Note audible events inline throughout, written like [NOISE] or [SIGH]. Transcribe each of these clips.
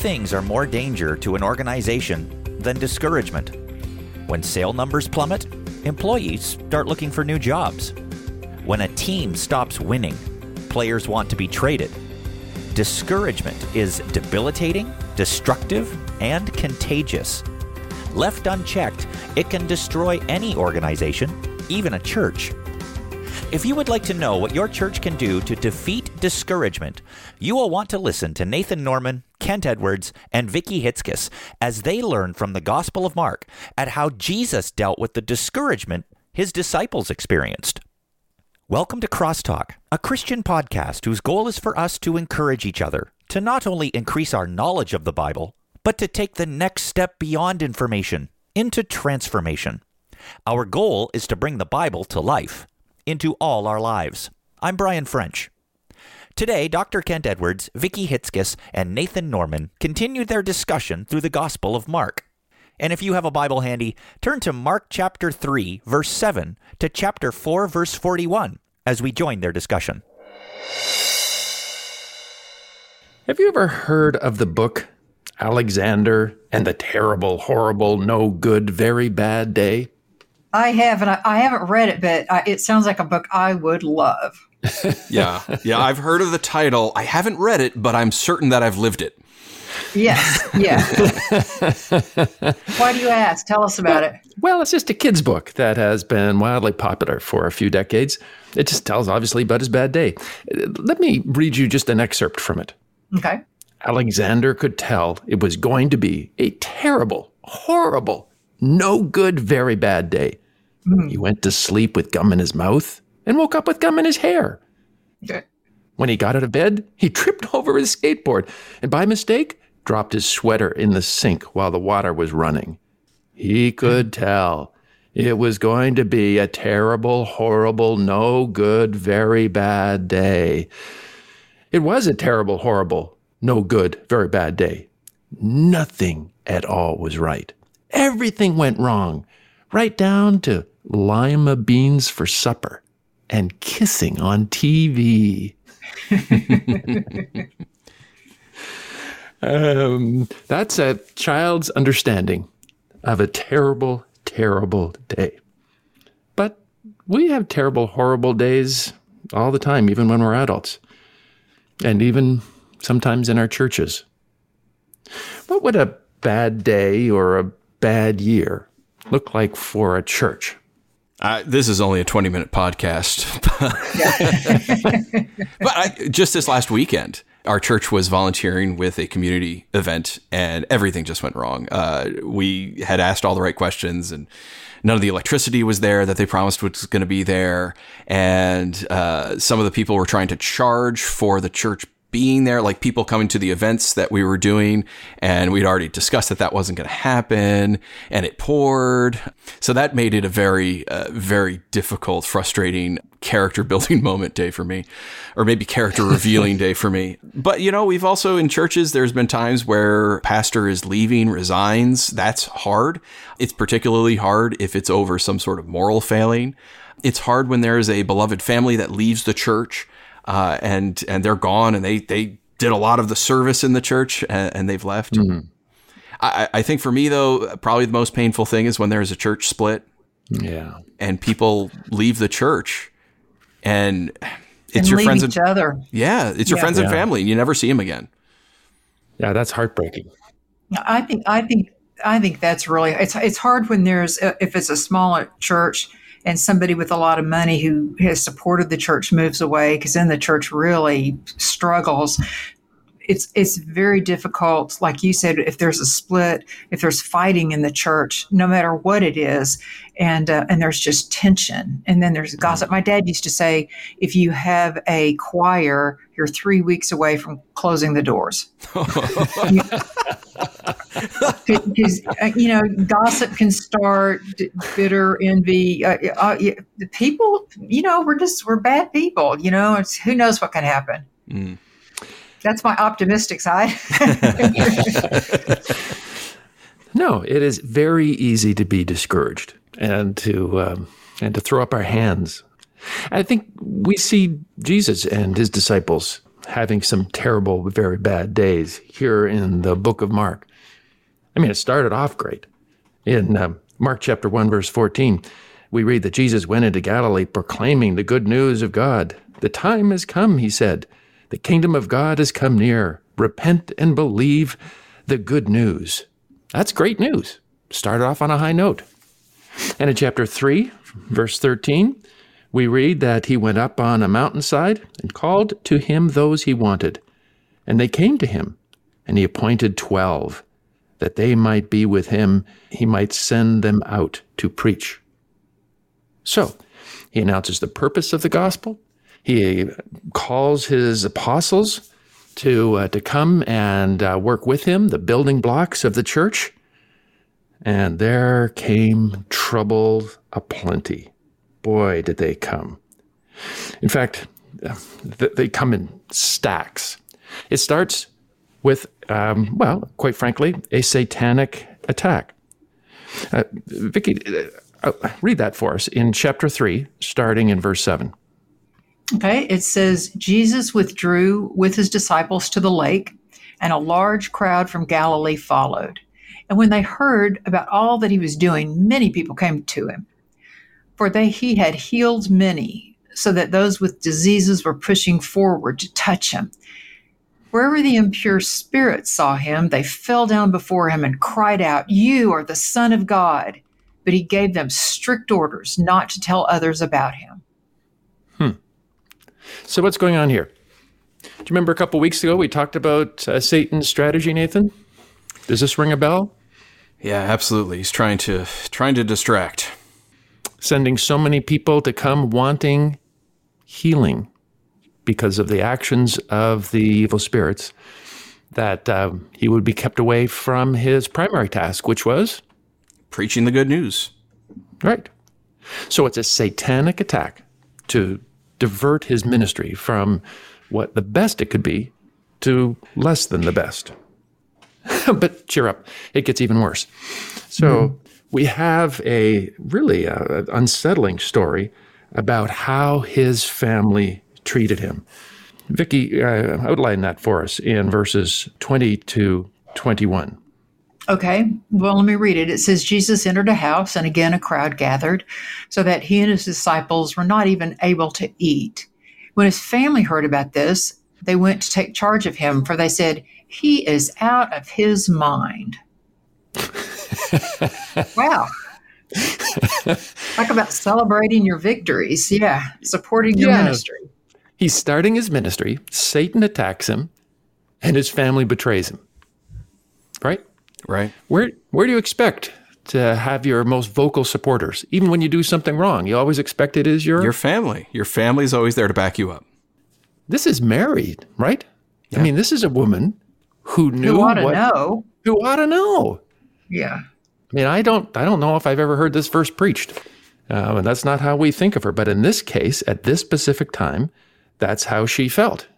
Things are more danger to an organization than discouragement. When sale numbers plummet, employees start looking for new jobs. When a team stops winning, players want to be traded. Discouragement is debilitating, destructive, and contagious. Left unchecked, it can destroy any organization, even a church. If you would like to know what your church can do to defeat discouragement, you will want to listen to Nathan Norman, Kent Edwards, and Vicki Hitzges as they learn from the Gospel of Mark at how Jesus dealt with the discouragement his disciples experienced. Welcome to CrossTalk, a Christian podcast whose goal is for us to encourage each other to not only increase our knowledge of the Bible, but to take the next step beyond information into transformation. Our goal is to bring the Bible to life into all our lives. I'm Brian French. Today, Dr. Kent Edwards, Vicki Hitzges, and Nathan Norman continue their discussion through the Gospel of Mark. And if you have a Bible handy, turn to Mark chapter 3, verse 7 to chapter 4, verse 41 as we join their discussion. Have you ever heard of the book Alexander and the Terrible, Horrible, No Good, Very Bad Day? I have, and I, I haven't read it, but I, it sounds like a book I would love. [LAUGHS] yeah, yeah, I've heard of the title. I haven't read it, but I'm certain that I've lived it. Yes, yeah. Why do you ask? Tell us about it. Well, it's just a kid's book that has been wildly popular for a few decades. It just tells, obviously, about his bad day. Let me read you just an excerpt from it. Okay. Alexander could tell it was going to be a terrible, horrible, no good, very bad day. Mm. He went to sleep with gum in his mouth and woke up with gum in his hair. Okay. When he got out of bed, he [LAUGHS] tripped over his skateboard and by mistake dropped his sweater in the sink while the water was running. He could tell it was going to be a terrible, horrible, no good, very bad day. It was a terrible, horrible, no good, very bad day. Nothing at all was right. Everything went wrong, right down to lima beans for supper and kissing on TV. um, that's a child's understanding of a terrible, terrible day. But we have terrible, horrible days all the time, even when we're adults, and even sometimes in our churches. What would a bad day or a bad year look like for a church? Uh, this is only a 20 minute podcast. [LAUGHS] but I, just this last weekend, our church was volunteering with a community event and everything just went wrong. Uh, we had asked all the right questions and none of the electricity was there that they promised was going to be there. And uh, some of the people were trying to charge for the church being there, like people coming to the events that we were doing. And we'd already discussed that that wasn't going to happen and it poured. So that made it a very, uh, very difficult, frustrating character [LAUGHS] building moment day for me, or maybe character revealing day for me. But, you know, we've also in churches, there's been times where pastor is leaving, resigns. That's hard. It's particularly hard if it's over some sort of moral failing. It's hard when there is a beloved family that leaves the church uh, and and they're gone, and they they did a lot of the service in the church, and, and they've left. Mm-hmm. I, I think for me though, probably the most painful thing is when there's a church split. Yeah, and people leave the church, and it's and your friends each and other. Yeah, it's your yeah. friends and family, and you never see them again. Yeah, that's heartbreaking. I think I think I think that's really it's it's hard when there's if it's a small church and somebody with a lot of money who has supported the church moves away because then the church really struggles it's it's very difficult like you said if there's a split if there's fighting in the church no matter what it is and uh, and there's just tension. And then there's gossip. My dad used to say if you have a choir you're 3 weeks away from closing the doors. [LAUGHS] [LAUGHS] Because you know gossip can start bitter envy uh, uh, people you know we're just we're bad people you know it's who knows what can happen. Mm that's my optimistic side. [LAUGHS] no, it is very easy to be discouraged and to um, and to throw up our hands. I think we see Jesus and his disciples having some terrible, very bad days here in the book of Mark. I mean, it started off great. In uh, Mark chapter 1, verse 14, we read that Jesus went into Galilee proclaiming the good news of God. The time has come, he said. The kingdom of God has come near. Repent and believe the good news. That's great news. Started off on a high note. And in chapter 3, verse 13, we read that he went up on a mountainside and called to him those he wanted. And they came to him, and he appointed twelve, that they might be with him, he might send them out to preach. So, he announces the purpose of the gospel. He calls his apostles to, uh, to come and uh, work with him, the building blocks of the church. And there came trouble aplenty. Boy, did they come. In fact, they come in stacks. It starts with, um, well, quite frankly, a satanic attack. Uh, Vicki, uh, uh, read that for us in chapter 3, starting in verse 7. Okay, it says Jesus withdrew with his disciples to the lake, and a large crowd from Galilee followed. And when they heard about all that he was doing, many people came to him. For they he had healed many, so that those with diseases were pushing forward to touch him. Wherever the impure spirits saw him, they fell down before him and cried out, You are the Son of God. But he gave them strict orders not to tell others about him. So, what's going on here? Do you remember a couple weeks ago we talked about uh, Satan's strategy, Nathan? Does this ring a bell? Yeah, absolutely. He's trying to trying to distract. Sending so many people to come wanting healing because of the actions of the evil spirits that uh, he would be kept away from his primary task, which was preaching the good news. Right. So it's a satanic attack to divert his ministry from what the best it could be to less than the best. [LAUGHS] but cheer up, it gets even worse. So mm-hmm. we have a really uh, unsettling story about how his family treated him. Vicki, uh, outline that for us in verses 20 to 21. Okay, well, let me read it. It says, Jesus entered a house, and again a crowd gathered, so that he and his disciples were not even able to eat. When his family heard about this, they went to take charge of him, for they said, He is out of his mind. [LAUGHS] wow. Talk about celebrating your victories. Yeah, supporting your yeah. ministry. He's starting his ministry, Satan attacks him, and his family betrays him. Right? Right. Where where do you expect to have your most vocal supporters? Even when you do something wrong, you always expect it is your your family. Your family's always there to back you up. This is Mary, right? Yeah. I mean, this is a woman who knew who ought to what, know. Who ought to know. Yeah. I mean, I don't I don't know if I've ever heard this verse preached. Uh, and that's not how we think of her. But in this case, at this specific time, that's how she felt.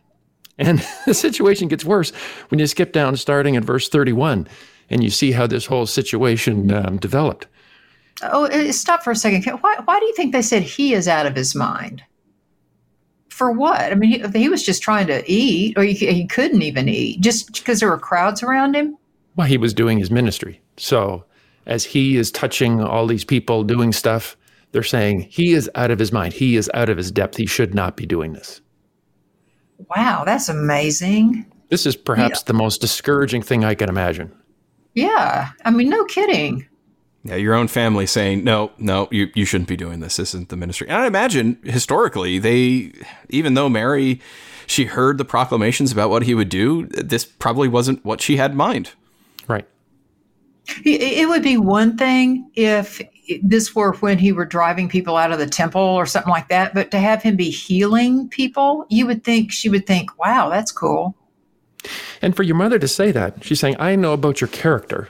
And [LAUGHS] the situation gets worse when you skip down starting at verse 31 and you see how this whole situation um, developed. Oh, uh, stop for a second. Why, why do you think they said he is out of his mind? For what? I mean, he, he was just trying to eat, or he, he couldn't even eat just because there were crowds around him? Well, he was doing his ministry. So, as he is touching all these people doing stuff, they're saying he is out of his mind. He is out of his depth. He should not be doing this. Wow, that's amazing. This is perhaps yeah. the most discouraging thing I can imagine. Yeah. I mean, no kidding. Yeah, your own family saying, no, no, you, you shouldn't be doing this. This isn't the ministry. And I imagine historically, they, even though Mary, she heard the proclamations about what he would do, this probably wasn't what she had in mind. Right. It would be one thing if this were when he were driving people out of the temple or something like that, but to have him be healing people, you would think she would think, wow, that's cool. And for your mother to say that, she's saying, I know about your character.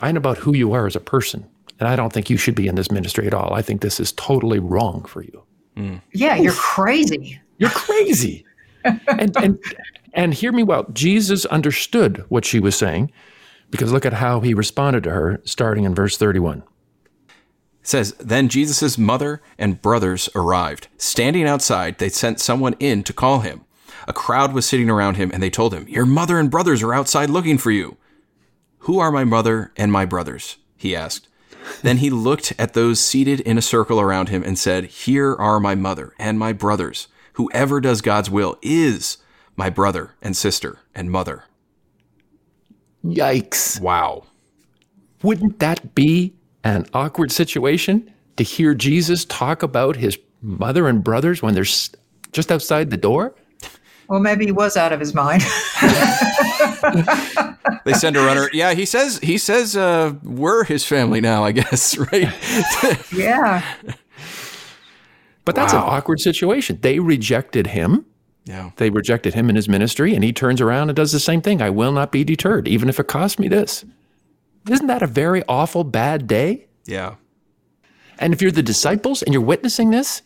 I know about who you are as a person. And I don't think you should be in this ministry at all. I think this is totally wrong for you. Mm. Yeah, Oof. you're crazy. You're crazy. [LAUGHS] and, and, and hear me well, Jesus understood what she was saying because look at how he responded to her starting in verse 31. It says, Then Jesus' mother and brothers arrived. Standing outside, they sent someone in to call him. A crowd was sitting around him, and they told him, Your mother and brothers are outside looking for you. Who are my mother and my brothers? he asked. Then he looked at those seated in a circle around him and said, Here are my mother and my brothers. Whoever does God's will is my brother and sister and mother. Yikes. Wow. Wouldn't that be an awkward situation to hear Jesus talk about his mother and brothers when they're just outside the door? Well, maybe he was out of his mind. [LAUGHS] they send a runner. Yeah, he says he says uh, we're his family now. I guess [LAUGHS] right. yeah. But that's wow. an awkward situation. They rejected him. Yeah. They rejected him in his ministry, and he turns around and does the same thing. I will not be deterred, even if it costs me this. Isn't that a very awful, bad day? Yeah. And if you're the disciples and you're witnessing this,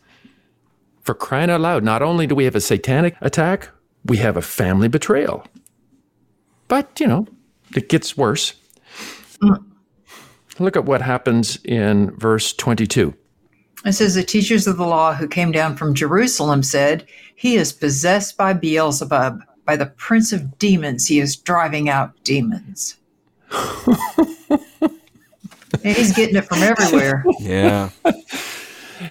for crying out loud, not only do we have a satanic attack, we have a family betrayal. But, you know, it gets worse. Mm. Look at what happens in verse 22. It says, The teachers of the law who came down from Jerusalem said, He is possessed by Beelzebub. By the prince of demons, he is driving out demons. [LAUGHS] he's getting it from everywhere. Yeah.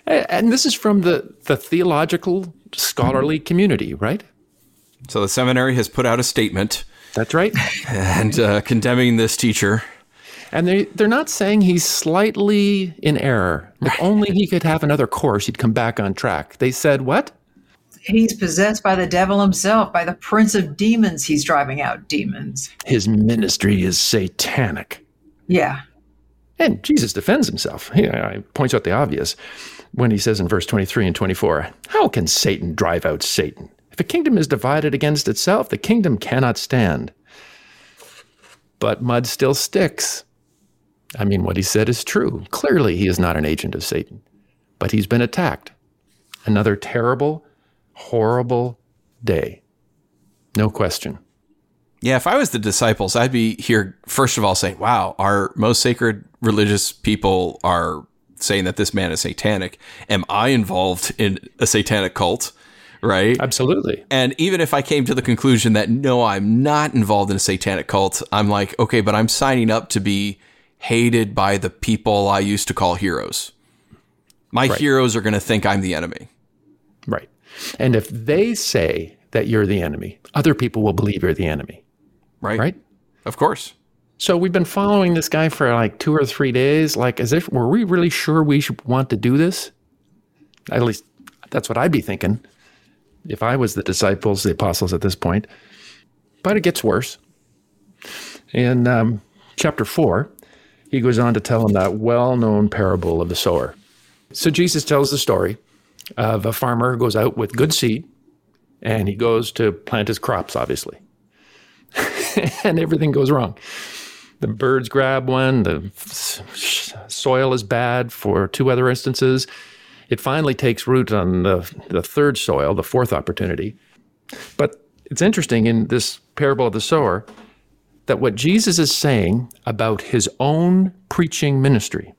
And this is from the, the theological scholarly community, right? So the seminary has put out a statement. That's right. And uh, condemning this teacher. And they, they're not saying he's slightly in error. If only he could have another course, he'd come back on track. They said, what? He's possessed by the devil himself, by the prince of demons. He's driving out demons. His ministry is satanic. Yeah. And Jesus defends himself. He, he points out the obvious when he says in verse 23 and 24, How can Satan drive out Satan? If a kingdom is divided against itself, the kingdom cannot stand. But mud still sticks. I mean, what he said is true. Clearly, he is not an agent of Satan, but he's been attacked. Another terrible, horrible day. No question. Yeah, if I was the disciples, I'd be here, first of all, saying, wow, our most sacred religious people are saying that this man is satanic. Am I involved in a satanic cult? Right? Absolutely. And even if I came to the conclusion that no, I'm not involved in a satanic cult, I'm like, okay, but I'm signing up to be hated by the people I used to call heroes. My right. heroes are going to think I'm the enemy. Right. And if they say that you're the enemy, other people will believe you're the enemy. Right. Right? Of course. So we've been following this guy for like two or three days, like as if were we really sure we should want to do this? At least that's what I'd be thinking if I was the disciples, the apostles at this point. But it gets worse. In um, chapter four, he goes on to tell him that well known parable of the sower. So Jesus tells the story of a farmer who goes out with good seed and he goes to plant his crops, obviously. [LAUGHS] and everything goes wrong the birds grab one, the soil is bad for two other instances. It finally takes root on the, the third soil, the fourth opportunity. But it's interesting in this parable of the sower that what Jesus is saying about his own preaching ministry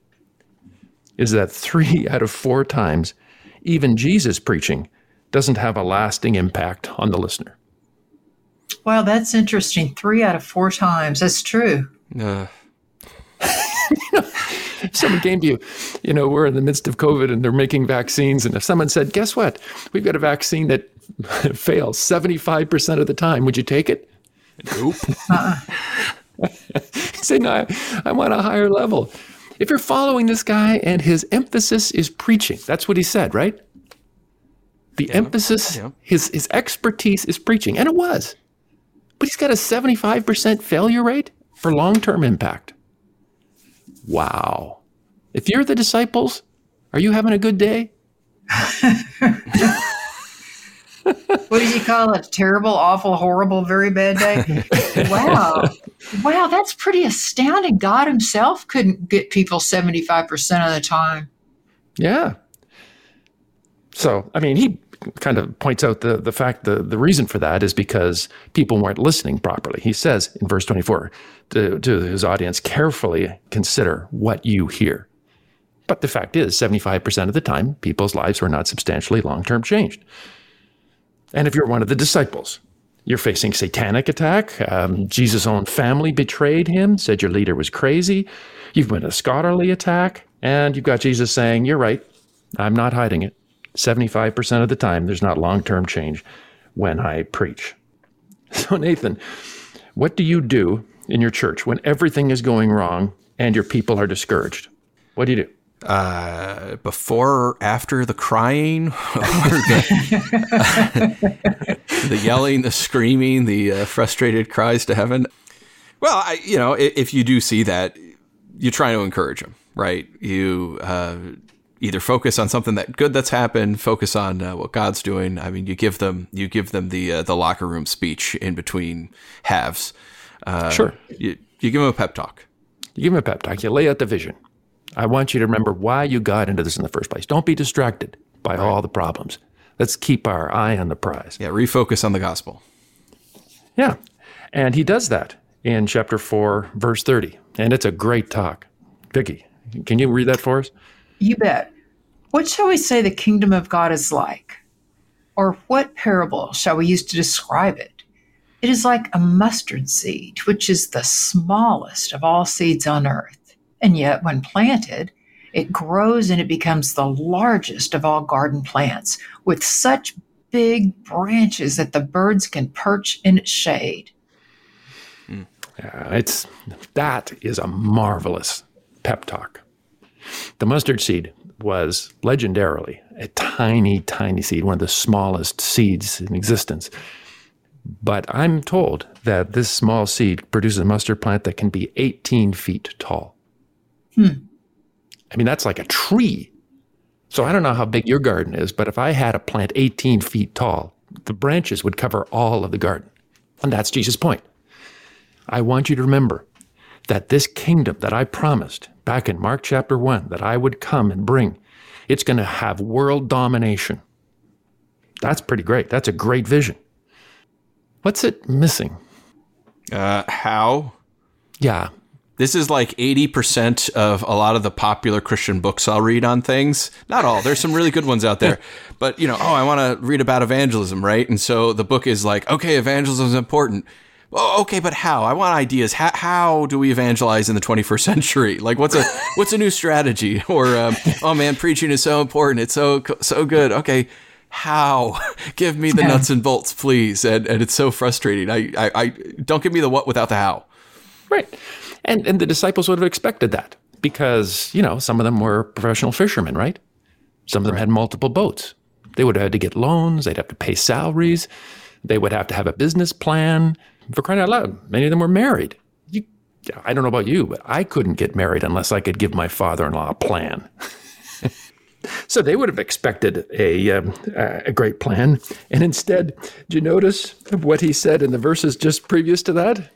is that three [LAUGHS] out of four times, even Jesus preaching doesn't have a lasting impact on the listener. Wow, that's interesting. Three out of four times. That's true. Uh. if [LAUGHS] someone came to you, you know, we're in the midst of COVID and they're making vaccines, and if someone said, "Guess what? We've got a vaccine that [LAUGHS] fails seventy-five percent of the time. Would you take it?" Nope. [LAUGHS] say, "No, I, I want a higher level." If you're following this guy and his emphasis is preaching, that's what he said, right? The yeah. emphasis, yeah. his his expertise is preaching, and it was. But he's got a seventy-five percent failure rate for long term impact. Wow. If you're the disciples, are you having a good day? [LAUGHS] what did you call it? Terrible, awful, horrible, very bad day? [LAUGHS] wow. Wow, that's pretty astounding. God Himself couldn't get people 75% of the time. Yeah. So, I mean, he kind of points out the, the fact the, the reason for that is because people weren't listening properly. He says in verse 24 to, to his audience, carefully consider what you hear. But the fact is, 75% of the time, people's lives were not substantially long term changed. And if you're one of the disciples, you're facing satanic attack. Um, Jesus' own family betrayed him, said your leader was crazy. You've been a scholarly attack, and you've got Jesus saying, You're right. I'm not hiding it. 75% of the time, there's not long term change when I preach. [LAUGHS] So, Nathan, what do you do in your church when everything is going wrong and your people are discouraged? What do you do? Uh, before or after the crying, [LAUGHS] the, [LAUGHS] the, yelling, the screaming, the uh, frustrated cries to heaven. Well, I, you know, if, if, you do see that, you try to encourage them, right? You uh, either focus on something that good that's happened, focus on uh, what God's doing. I mean, you give them you give them the uh, the locker room speech in between halves. Uh, sure. You, you give them a pep talk. You give them a pep talk. You lay out the vision. I want you to remember why you got into this in the first place. Don't be distracted by right. all the problems. Let's keep our eye on the prize. Yeah, refocus on the gospel. Yeah. And he does that in chapter 4, verse 30. And it's a great talk. Vicki, can you read that for us? You bet. What shall we say the kingdom of God is like? Or what parable shall we use to describe it? It is like a mustard seed, which is the smallest of all seeds on earth. And yet, when planted, it grows and it becomes the largest of all garden plants with such big branches that the birds can perch in its shade. Mm. it's that is a marvelous pep talk. The mustard seed was legendarily a tiny, tiny seed, one of the smallest seeds in existence. But I'm told that this small seed produces a mustard plant that can be 18 feet tall. Hmm. I mean, that's like a tree. So I don't know how big your garden is, but if I had a plant 18 feet tall, the branches would cover all of the garden. And that's Jesus' point. I want you to remember that this kingdom that I promised back in Mark chapter 1 that I would come and bring, it's going to have world domination. That's pretty great. That's a great vision. What's it missing? Uh, how? Yeah, this is like 80% of a lot of the popular Christian books I'll read on things. Not all. There's some really good ones out there. [LAUGHS] But, you know, oh, I want to read about evangelism, right? And so the book is like, okay, evangelism is important. Oh, okay, but how? I want ideas. How, how do we evangelize in the 21st century? Like, what's a [LAUGHS] what's a new strategy? Or, um, oh man, preaching is so important. It's so so good. Okay, how? [LAUGHS] give me the nuts and bolts, please. And and it's so frustrating. I I, I don't give me the what without the how. Right. And, and the disciples would have expected that because, you know, some of them were professional fishermen, right? Some of them right. had multiple boats. They would have had to get loans, they'd have to pay salaries, they would have to have a business plan. For crying out loud, many of them were married. You, I don't know about you, but I couldn't get married unless I could give my father in law a plan. [LAUGHS] so they would have expected a, um, a great plan. And instead, do you notice what he said in the verses just previous to that?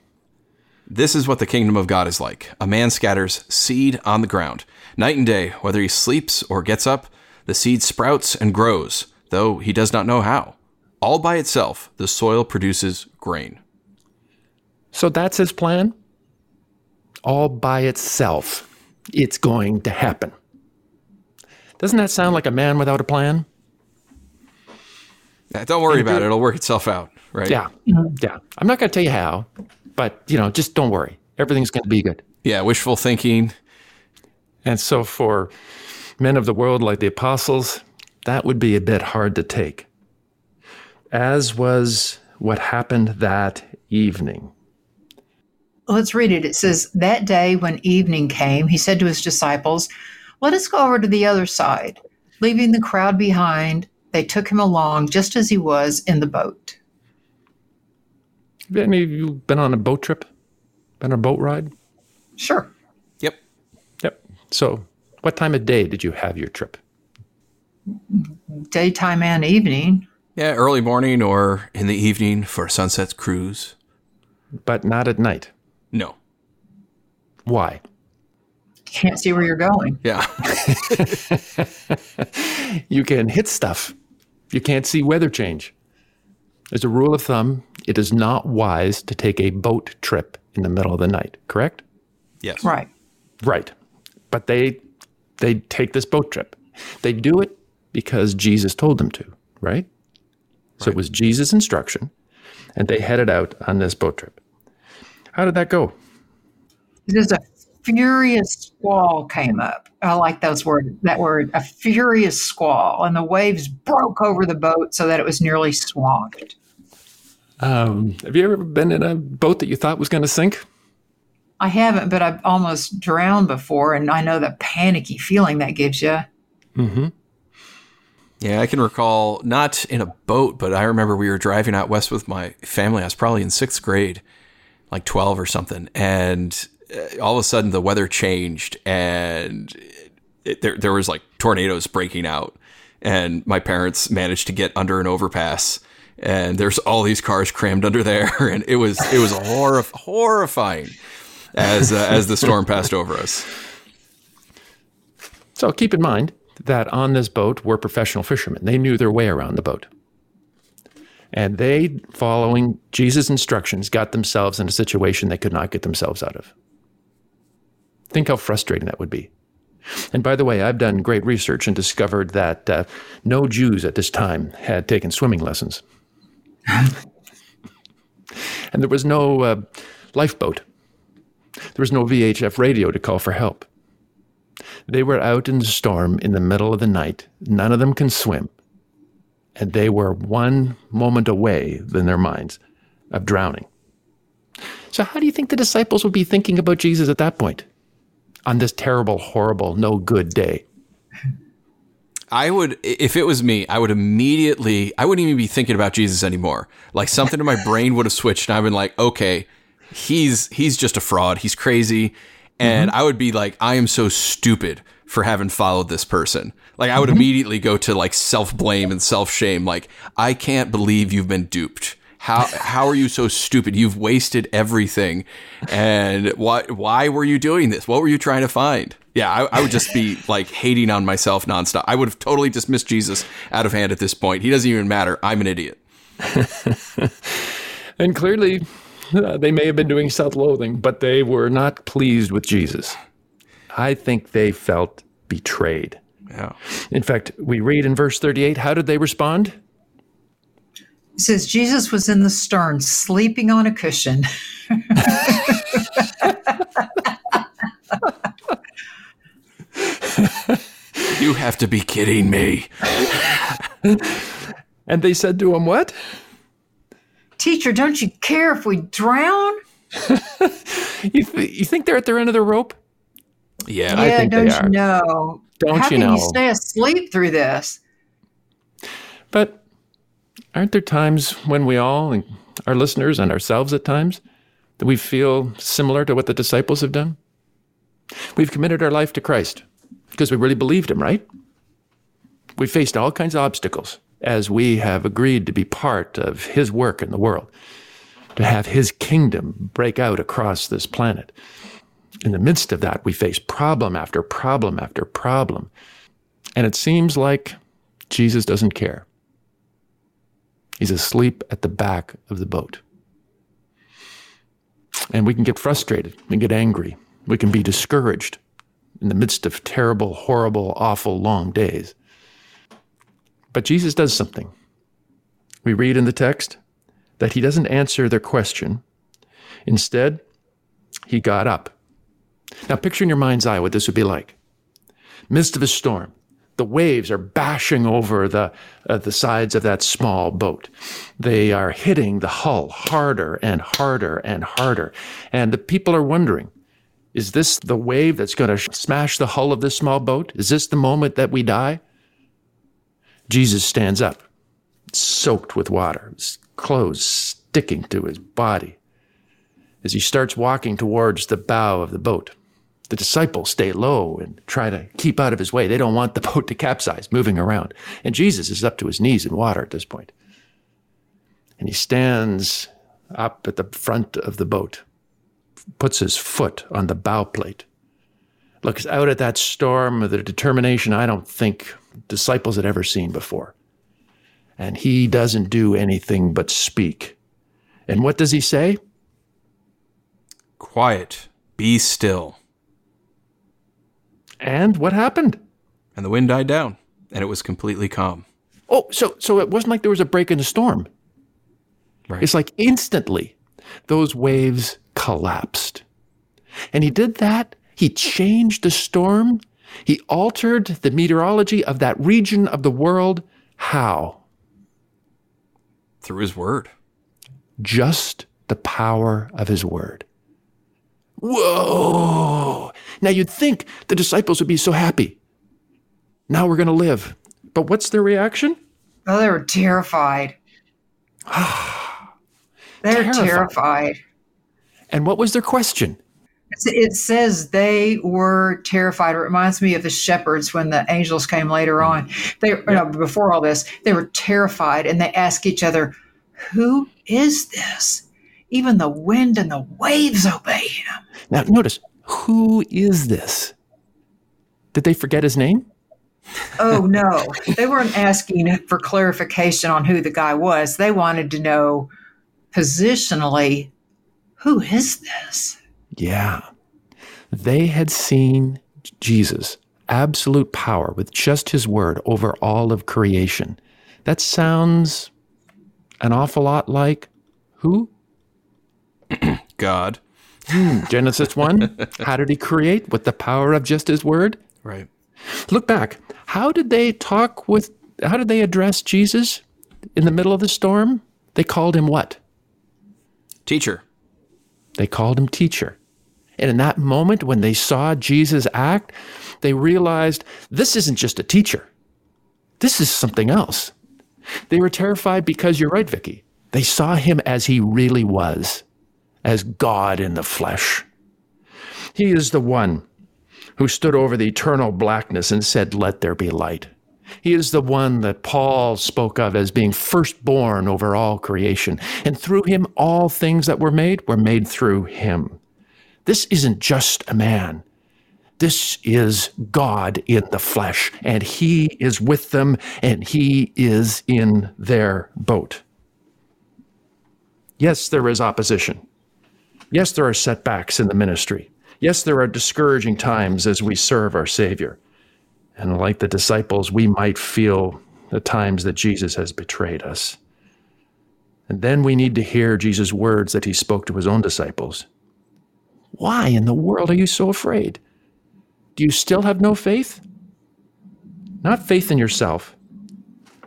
This is what the kingdom of God is like. A man scatters seed on the ground. Night and day, whether he sleeps or gets up, the seed sprouts and grows, though he does not know how. All by itself, the soil produces grain. So that's his plan? All by itself, it's going to happen. Doesn't that sound like a man without a plan? Yeah, don't worry about it. It'll work itself out, right? Yeah. Yeah. I'm not going to tell you how, but, you know, just don't worry. Everything's going to be good. Yeah, wishful thinking. And so for men of the world like the apostles, that would be a bit hard to take. As was what happened that evening. Let's read it. It says, That day when evening came, he said to his disciples, Let us go over to the other side. Leaving the crowd behind, they took him along just as he was in the boat. Have any of you been on a boat trip? Been on a boat ride? Sure. Yep. Yep. So, what time of day did you have your trip? Daytime and evening. Yeah, early morning or in the evening for a sunset cruise. But not at night. No. Why? Can't see where you're going. Yeah. [LAUGHS] you can hit stuff. You can't see weather change. As a rule of thumb, it is not wise to take a boat trip in the middle of the night, correct? Yes. Right. Right. But they they take this boat trip. They do it because Jesus told them to, right? right. So it was Jesus' instruction, and they headed out on this boat trip. How did that go? There's a furious squall came up. I like those word that word, a furious squall, and the waves broke over the boat so that it was nearly swamped. Um, have you ever been in a boat that you thought was going to sink? I haven't, but I've almost drowned before, and I know the panicky feeling that gives you. Mm-hmm. Yeah, I can recall not in a boat, but I remember we were driving out west with my family. I was probably in sixth grade, like 12 or something. And uh, all of a sudden the weather changed and it, there, there was like tornadoes breaking out. And my parents managed to get under an overpass and there's all these cars crammed under there. [LAUGHS] And it was, it was horrif- horrifying as, uh, as the storm passed over us. So keep in mind that on this boat were professional fishermen. They knew their way around the boat. And they, following Jesus' instructions, got themselves in a situation they could not get themselves out of. Think how frustrating that would be. And by the way, I've done great research and discovered that uh, no Jews at this time had taken swimming lessons. [LAUGHS] and there was no uh, lifeboat. There was no VHF radio to call for help. They were out in the storm in the middle of the night. None of them can swim. And they were one moment away in their minds of drowning. So, how do you think the disciples would be thinking about Jesus at that point? On this terrible, horrible, no good day? I would, if it was me, I would immediately, I wouldn't even be thinking about Jesus anymore. Like something in my [LAUGHS] brain would have switched and I've been like, okay, he's, he's just a fraud. He's crazy. And mm-hmm. I would be like, I am so stupid for having followed this person. Like I would mm-hmm. immediately go to like self blame and self shame. Like I can't believe you've been duped. How how are you so stupid? You've wasted everything. And why why were you doing this? What were you trying to find? Yeah, I, I would just be like hating on myself nonstop. I would have totally dismissed Jesus out of hand at this point. He doesn't even matter. I'm an idiot. [LAUGHS] and clearly, uh, they may have been doing self loathing, but they were not pleased with Jesus. I think they felt betrayed. Yeah. In fact, we read in verse 38 how did they respond? It says Jesus was in the stern, sleeping on a cushion. [LAUGHS] you have to be kidding me. [LAUGHS] and they said to him, What? Teacher, don't you care if we drown? [LAUGHS] you, th- you think they're at their end of the rope? Yeah, yeah I think don't they are. you know? Don't How you can know? you stay asleep through this? But aren't there times when we all, and our listeners and ourselves at times, that we feel similar to what the disciples have done? We've committed our life to Christ because we really believed him, right? We faced all kinds of obstacles as we have agreed to be part of his work in the world, to have his kingdom break out across this planet. In the midst of that, we face problem after problem after problem. And it seems like Jesus doesn't care. He's asleep at the back of the boat. And we can get frustrated and get angry. We can be discouraged in the midst of terrible, horrible, awful, long days. But Jesus does something. We read in the text that he doesn't answer their question. Instead, he got up now, picture in your mind's eye what this would be like. Midst of a storm, the waves are bashing over the, uh, the sides of that small boat. They are hitting the hull harder and harder and harder. And the people are wondering is this the wave that's going to smash the hull of this small boat? Is this the moment that we die? Jesus stands up, soaked with water, his clothes sticking to his body, as he starts walking towards the bow of the boat. The disciples stay low and try to keep out of his way. They don't want the [LAUGHS] boat to capsize, moving around. And Jesus is up to his knees in water at this point. And he stands up at the front of the boat, puts his foot on the bow plate, looks out at that storm with a determination I don't think disciples had ever seen before. And he doesn't do anything but speak. And what does he say? Quiet, be still. And what happened? And the wind died down, and it was completely calm. Oh, so so it wasn't like there was a break in the storm. Right. It's like instantly those waves collapsed. And he did that. He changed the storm. He altered the meteorology of that region of the world. How? Through his word. Just the power of his word. Whoa! Now you'd think the disciples would be so happy. Now we're going to live. But what's their reaction? Oh, they were terrified. [SIGHS] They're Terrified. terrified. And what was their question? It says they were terrified. It reminds me of the shepherds when the angels came later on. They no, before all this, they were terrified, and they asked each other, "Who is this? Even the wind and the waves obey him." Now, notice, who is this? Did they forget his name? Oh [LAUGHS] no, they weren't asking for clarification on who the guy was. They wanted to know positionally, who is this? Yeah. They had seen Jesus, absolute power with just his word over all of creation. That sounds an awful lot like who? [CLEARS THROAT] God. Hmm, Genesis 1. [LAUGHS] How did he create? With the power of just his word? Right. Look back. How did they talk with, how did they address Jesus in the middle of the storm? They called him what? Teacher. They called him teacher. And in that moment, when they saw Jesus act, they realized this isn't just a teacher. This is something else. They were terrified because you're right, Vicki. They saw him as he really was, as God in the flesh. He is the one who stood over the eternal blackness and said, Let there be light. He is the one that Paul spoke of as being firstborn over all creation. And through him, all things that were made were made through him. This isn't just a man. This is God in the flesh, and he is with them, and he is in their boat. Yes, there is opposition. Yes, there are setbacks in the ministry. Yes, there are discouraging times as we serve our Savior. And like the disciples, we might feel the times that Jesus has betrayed us. And then we need to hear Jesus' words that he spoke to his own disciples. Why in the world are you so afraid? Do you still have no faith? Not faith in yourself,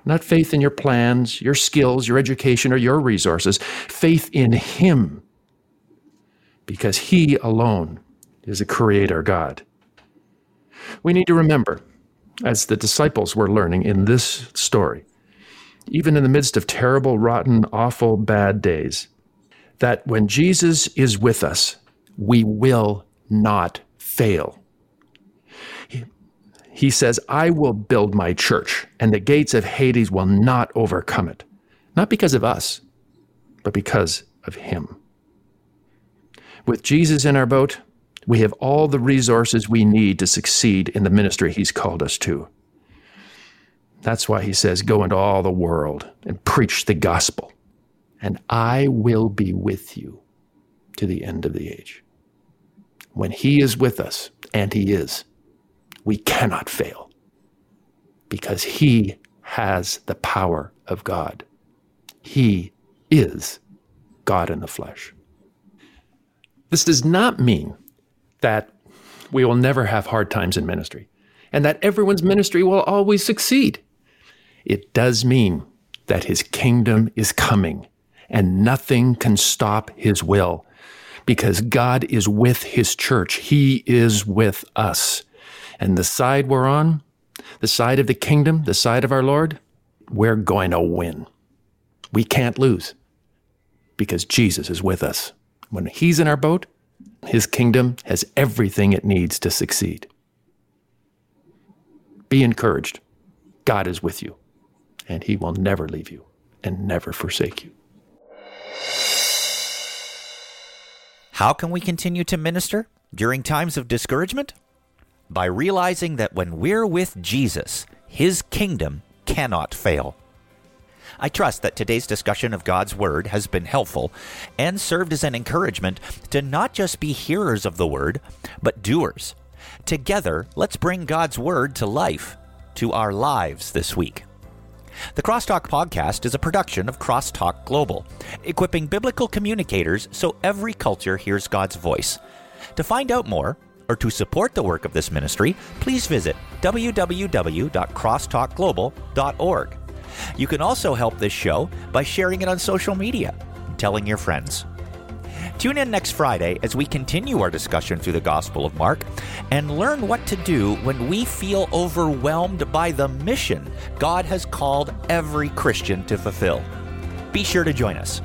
not faith in your plans, your skills, your education, or your resources. Faith in Him, because He alone is a creator God. We need to remember, as the disciples were learning in this story, even in the midst of terrible, rotten, awful, bad days, that when Jesus is with us, we will not fail. He, he says, I will build my church, and the gates of Hades will not overcome it. Not because of us, but because of Him. With Jesus in our boat, we have all the resources we need to succeed in the ministry He's called us to. That's why He says, Go into all the world and preach the gospel, and I will be with you to the end of the age. When He is with us, and He is, we cannot fail because He has the power of God. He is God in the flesh. This does not mean that we will never have hard times in ministry and that everyone's ministry will always succeed. It does mean that his kingdom is coming and nothing can stop his will because God is with his church. He is with us. And the side we're on, the side of the kingdom, the side of our Lord, we're going to win. We can't lose because Jesus is with us. When he's in our boat, his kingdom has everything it needs to succeed. Be encouraged. God is with you, and he will never leave you and never forsake you. How can we continue to minister during times of discouragement? By realizing that when we're with Jesus, his kingdom cannot fail. I trust that today's discussion of God's Word has been helpful and served as an encouragement to not just be hearers of the Word, but doers. Together, let's bring God's Word to life, to our lives this week. The CrossTalk podcast is a production of CrossTalk Global, equipping biblical communicators so every culture hears God's voice. To find out more, or to support the work of this ministry, please visit www.crosstalkglobal.org. You can also help this show by sharing it on social media and telling your friends. Tune in next Friday as we continue our discussion through the Gospel of Mark and learn what to do when we feel overwhelmed by the mission God has called every Christian to fulfill. Be sure to join us.